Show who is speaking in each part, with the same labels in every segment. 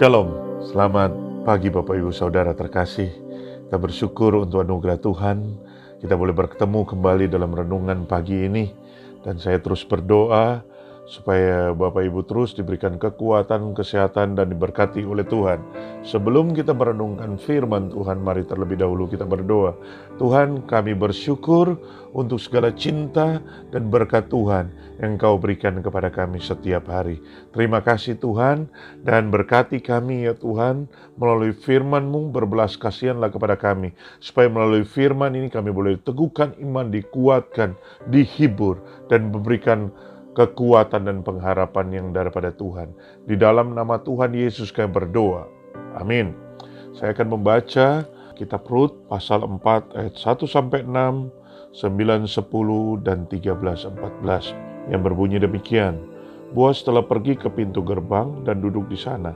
Speaker 1: Shalom, selamat pagi Bapak Ibu Saudara terkasih. Kita bersyukur untuk anugerah Tuhan. Kita boleh bertemu kembali dalam renungan pagi ini. Dan saya terus berdoa supaya Bapak Ibu terus diberikan kekuatan, kesehatan, dan diberkati oleh Tuhan. Sebelum kita merenungkan firman Tuhan, mari terlebih dahulu kita berdoa. Tuhan, kami bersyukur untuk segala cinta dan berkat Tuhan yang Kau berikan kepada kami setiap hari. Terima kasih Tuhan, dan berkati kami ya Tuhan, melalui firman-Mu berbelas kasihanlah kepada kami, supaya melalui firman ini kami boleh teguhkan iman, dikuatkan, dihibur, dan memberikan kekuatan dan pengharapan yang daripada Tuhan. Di dalam nama Tuhan Yesus kami berdoa. Amin. Saya akan membaca kitab Rut pasal 4 ayat 1 sampai 6, 9, 10 dan 13 14 yang berbunyi demikian. Boas telah pergi ke pintu gerbang dan duduk di sana.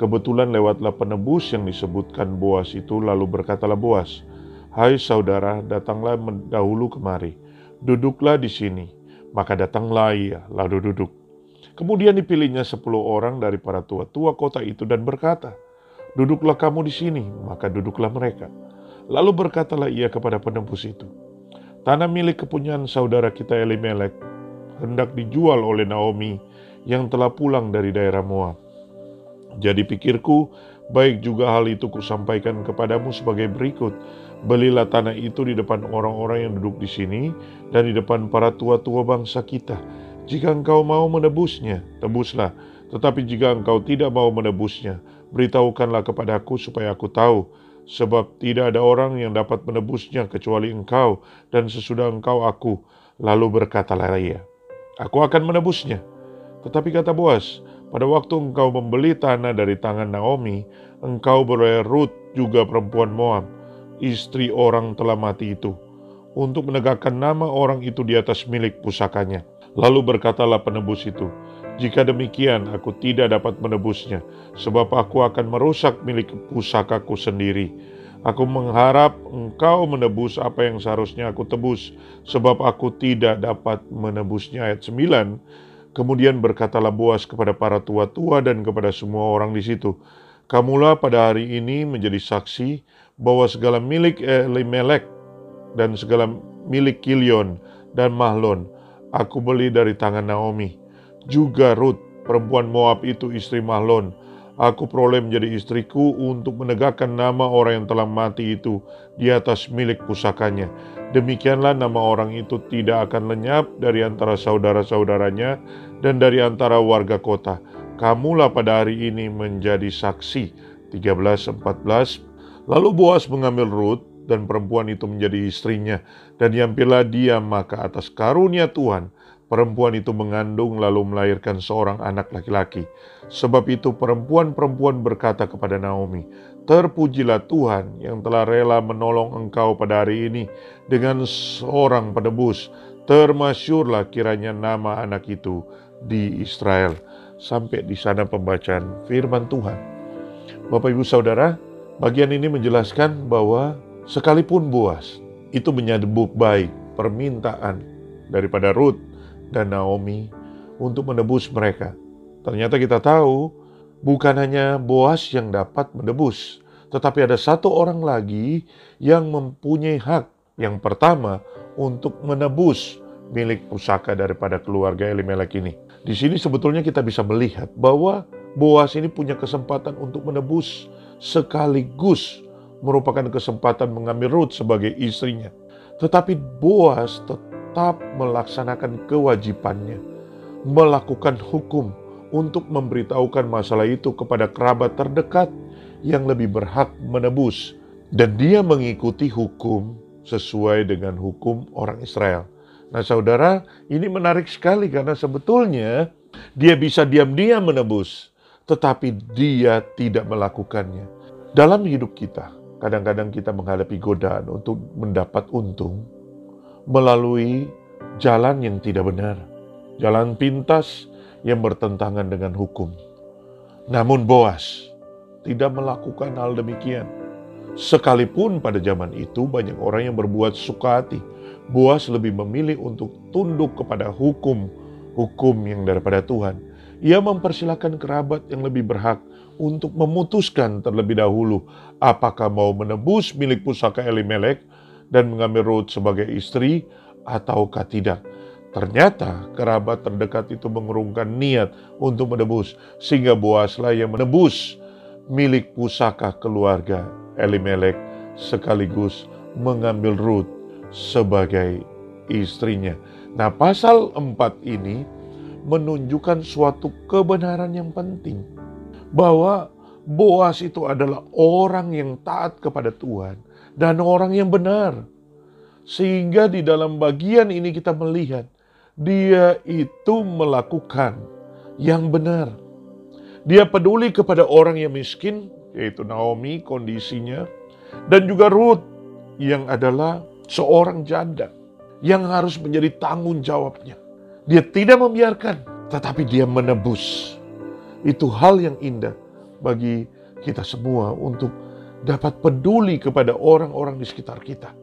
Speaker 1: Kebetulan lewatlah penebus yang disebutkan Boas itu lalu berkatalah Boas, "Hai saudara, datanglah mendahulu kemari. Duduklah di sini." Maka datanglah ia, lalu duduk. Kemudian dipilihnya sepuluh orang dari para tua-tua kota itu dan berkata, Duduklah kamu di sini, maka duduklah mereka. Lalu berkatalah ia kepada penembus itu, Tanah milik kepunyaan saudara kita Elimelek hendak dijual oleh Naomi yang telah pulang dari daerah Moab. Jadi pikirku, baik juga hal itu kusampaikan kepadamu sebagai berikut. Belilah tanah itu di depan orang-orang yang duduk di sini dan di depan para tua-tua bangsa kita. Jika engkau mau menebusnya, tebuslah. Tetapi jika engkau tidak mau menebusnya, beritahukanlah kepadaku supaya aku tahu. Sebab tidak ada orang yang dapat menebusnya kecuali engkau dan sesudah engkau aku. Lalu berkatalah ia, aku akan menebusnya. Tetapi kata Boas, pada waktu engkau membeli tanah dari tangan Naomi, engkau beroleh Ruth juga perempuan Moab istri orang telah mati itu, untuk menegakkan nama orang itu di atas milik pusakanya. Lalu berkatalah penebus itu, jika demikian aku tidak dapat menebusnya, sebab aku akan merusak milik pusakaku sendiri. Aku mengharap engkau menebus apa yang seharusnya aku tebus, sebab aku tidak dapat menebusnya. Ayat 9, Kemudian berkatalah Boas kepada para tua-tua dan kepada semua orang di situ, Kamulah pada hari ini menjadi saksi bahwa segala milik Elimelek dan segala milik Kilion dan Mahlon aku beli dari tangan Naomi. Juga Ruth, perempuan Moab itu istri Mahlon, aku peroleh menjadi istriku untuk menegakkan nama orang yang telah mati itu di atas milik pusakanya. Demikianlah nama orang itu tidak akan lenyap dari antara saudara-saudaranya dan dari antara warga kota. Kamulah pada hari ini menjadi saksi. 13, 14, Lalu Boas mengambil Ruth dan perempuan itu menjadi istrinya dan diambillah dia maka atas karunia Tuhan perempuan itu mengandung lalu melahirkan seorang anak laki-laki. Sebab itu perempuan-perempuan berkata kepada Naomi, Terpujilah Tuhan yang telah rela menolong engkau pada hari ini dengan seorang penebus. Termasyurlah kiranya nama anak itu di Israel. Sampai di sana pembacaan firman Tuhan. Bapak Ibu Saudara, Bagian ini menjelaskan bahwa sekalipun Boas itu menyambut baik permintaan daripada Ruth dan Naomi untuk menebus mereka. Ternyata kita tahu bukan hanya Boas yang dapat menebus, tetapi ada satu orang lagi yang mempunyai hak. Yang pertama untuk menebus milik pusaka daripada keluarga Elimelek ini. Di sini sebetulnya kita bisa melihat bahwa Boas ini punya kesempatan untuk menebus sekaligus merupakan kesempatan mengambil Ruth sebagai istrinya. Tetapi Boas tetap melaksanakan kewajibannya, melakukan hukum untuk memberitahukan masalah itu kepada kerabat terdekat yang lebih berhak menebus. Dan dia mengikuti hukum sesuai dengan hukum orang Israel. Nah saudara, ini menarik sekali karena sebetulnya dia bisa diam-diam menebus tetapi dia tidak melakukannya. Dalam hidup kita, kadang-kadang kita menghadapi godaan untuk mendapat untung melalui jalan yang tidak benar, jalan pintas yang bertentangan dengan hukum. Namun Boas tidak melakukan hal demikian. Sekalipun pada zaman itu banyak orang yang berbuat suka hati, Boas lebih memilih untuk tunduk kepada hukum hukum yang daripada Tuhan ia mempersilahkan kerabat yang lebih berhak untuk memutuskan terlebih dahulu apakah mau menebus milik pusaka Elimelek dan mengambil Ruth sebagai istri ataukah tidak. Ternyata kerabat terdekat itu mengurungkan niat untuk menebus sehingga Boaslah yang menebus milik pusaka keluarga Elimelek sekaligus mengambil Ruth sebagai istrinya. Nah, pasal 4 ini menunjukkan suatu kebenaran yang penting bahwa Boas itu adalah orang yang taat kepada Tuhan dan orang yang benar. Sehingga di dalam bagian ini kita melihat dia itu melakukan yang benar. Dia peduli kepada orang yang miskin, yaitu Naomi kondisinya, dan juga Ruth yang adalah seorang janda yang harus menjadi tanggung jawabnya. Dia tidak membiarkan, tetapi dia menebus. Itu hal yang indah bagi kita semua untuk dapat peduli kepada orang-orang di sekitar kita.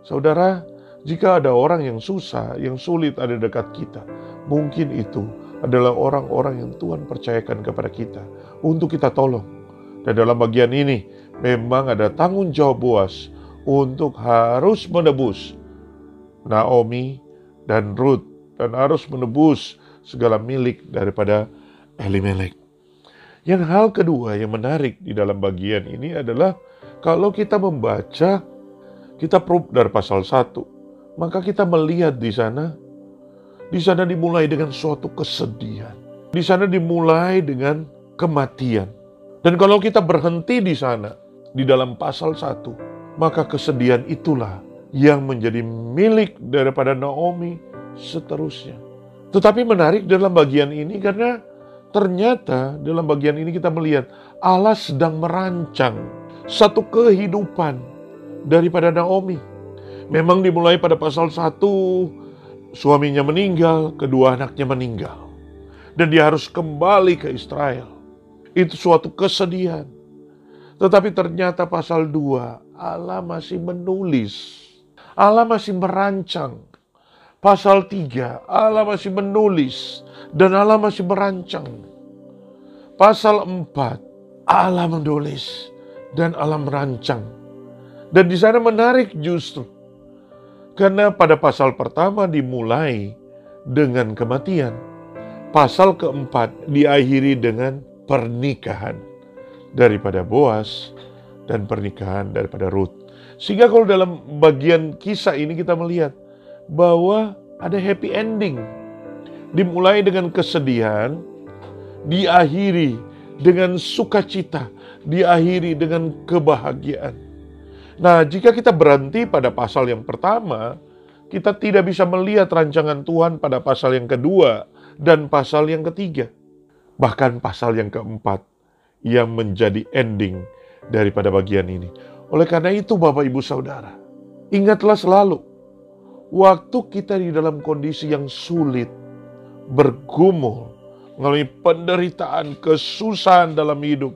Speaker 1: Saudara, jika ada orang yang susah, yang sulit ada dekat kita, mungkin itu adalah orang-orang yang Tuhan percayakan kepada kita untuk kita tolong. Dan dalam bagian ini memang ada tanggung jawab Boas untuk harus menebus Naomi dan Ruth dan harus menebus segala milik daripada Elimelek. Yang hal kedua yang menarik di dalam bagian ini adalah kalau kita membaca kita proof dari pasal 1, maka kita melihat di sana di sana dimulai dengan suatu kesedihan. Di sana dimulai dengan kematian. Dan kalau kita berhenti di sana di dalam pasal 1, maka kesedihan itulah yang menjadi milik daripada Naomi seterusnya. Tetapi menarik dalam bagian ini karena ternyata dalam bagian ini kita melihat Allah sedang merancang satu kehidupan daripada Naomi. Memang dimulai pada pasal 1, suaminya meninggal, kedua anaknya meninggal. Dan dia harus kembali ke Israel. Itu suatu kesedihan. Tetapi ternyata pasal 2, Allah masih menulis. Allah masih merancang pasal 3, Allah masih menulis dan Allah masih merancang. Pasal 4, Allah menulis dan Allah merancang. Dan di sana menarik justru. Karena pada pasal pertama dimulai dengan kematian. Pasal keempat diakhiri dengan pernikahan daripada Boas dan pernikahan daripada Ruth. Sehingga kalau dalam bagian kisah ini kita melihat bahwa ada happy ending. Dimulai dengan kesedihan, diakhiri dengan sukacita, diakhiri dengan kebahagiaan. Nah, jika kita berhenti pada pasal yang pertama, kita tidak bisa melihat rancangan Tuhan pada pasal yang kedua dan pasal yang ketiga. Bahkan pasal yang keempat yang menjadi ending daripada bagian ini. Oleh karena itu Bapak Ibu Saudara, ingatlah selalu waktu kita di dalam kondisi yang sulit, bergumul, mengalami penderitaan, kesusahan dalam hidup.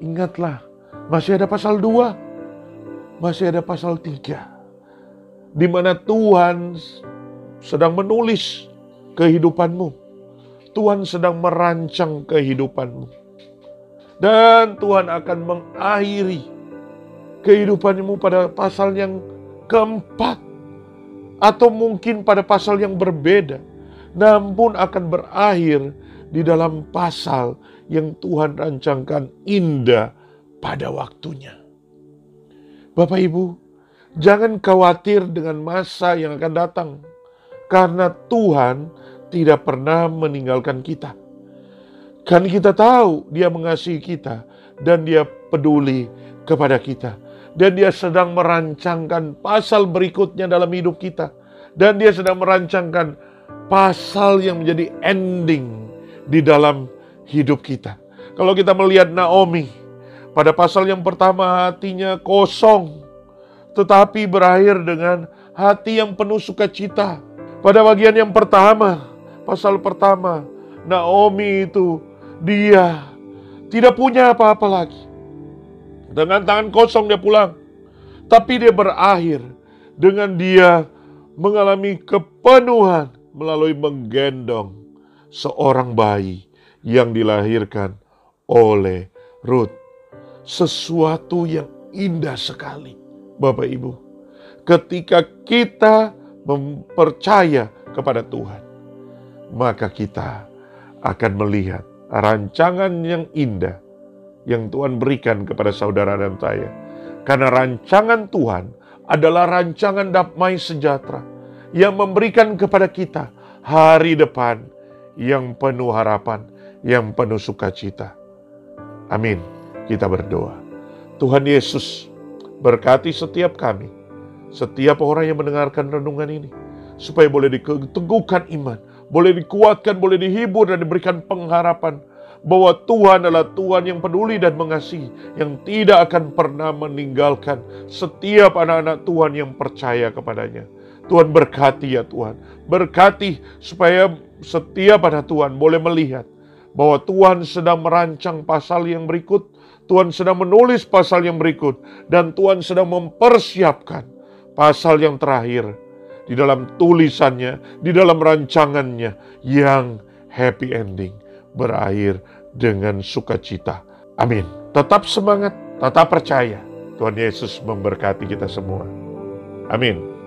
Speaker 1: Ingatlah, masih ada pasal 2, masih ada pasal 3, di mana Tuhan sedang menulis kehidupanmu. Tuhan sedang merancang kehidupanmu. Dan Tuhan akan mengakhiri kehidupanmu pada pasal yang keempat atau mungkin pada pasal yang berbeda, namun akan berakhir di dalam pasal yang Tuhan rancangkan indah pada waktunya. Bapak Ibu, jangan khawatir dengan masa yang akan datang, karena Tuhan tidak pernah meninggalkan kita. Kan kita tahu Dia mengasihi kita dan Dia peduli kepada kita dan dia sedang merancangkan pasal berikutnya dalam hidup kita. Dan dia sedang merancangkan pasal yang menjadi ending di dalam hidup kita. Kalau kita melihat Naomi, pada pasal yang pertama hatinya kosong, tetapi berakhir dengan hati yang penuh sukacita. Pada bagian yang pertama, pasal pertama, Naomi itu dia tidak punya apa-apa lagi. Dengan tangan kosong dia pulang. Tapi dia berakhir dengan dia mengalami kepenuhan melalui menggendong seorang bayi yang dilahirkan oleh Ruth. Sesuatu yang indah sekali, Bapak Ibu. Ketika kita mempercaya kepada Tuhan, maka kita akan melihat rancangan yang indah yang Tuhan berikan kepada saudara dan saya. Karena rancangan Tuhan adalah rancangan damai sejahtera yang memberikan kepada kita hari depan yang penuh harapan, yang penuh sukacita. Amin. Kita berdoa. Tuhan Yesus berkati setiap kami, setiap orang yang mendengarkan renungan ini, supaya boleh diteguhkan iman, boleh dikuatkan, boleh dihibur dan diberikan pengharapan bahwa Tuhan adalah Tuhan yang peduli dan mengasihi, yang tidak akan pernah meninggalkan setiap anak-anak Tuhan yang percaya kepadanya. Tuhan berkati ya Tuhan, berkati supaya setiap anak Tuhan boleh melihat bahwa Tuhan sedang merancang pasal yang berikut, Tuhan sedang menulis pasal yang berikut, dan Tuhan sedang mempersiapkan pasal yang terakhir di dalam tulisannya, di dalam rancangannya yang happy ending, berakhir dengan sukacita. Amin. Tetap semangat, tetap percaya. Tuhan Yesus memberkati kita semua. Amin.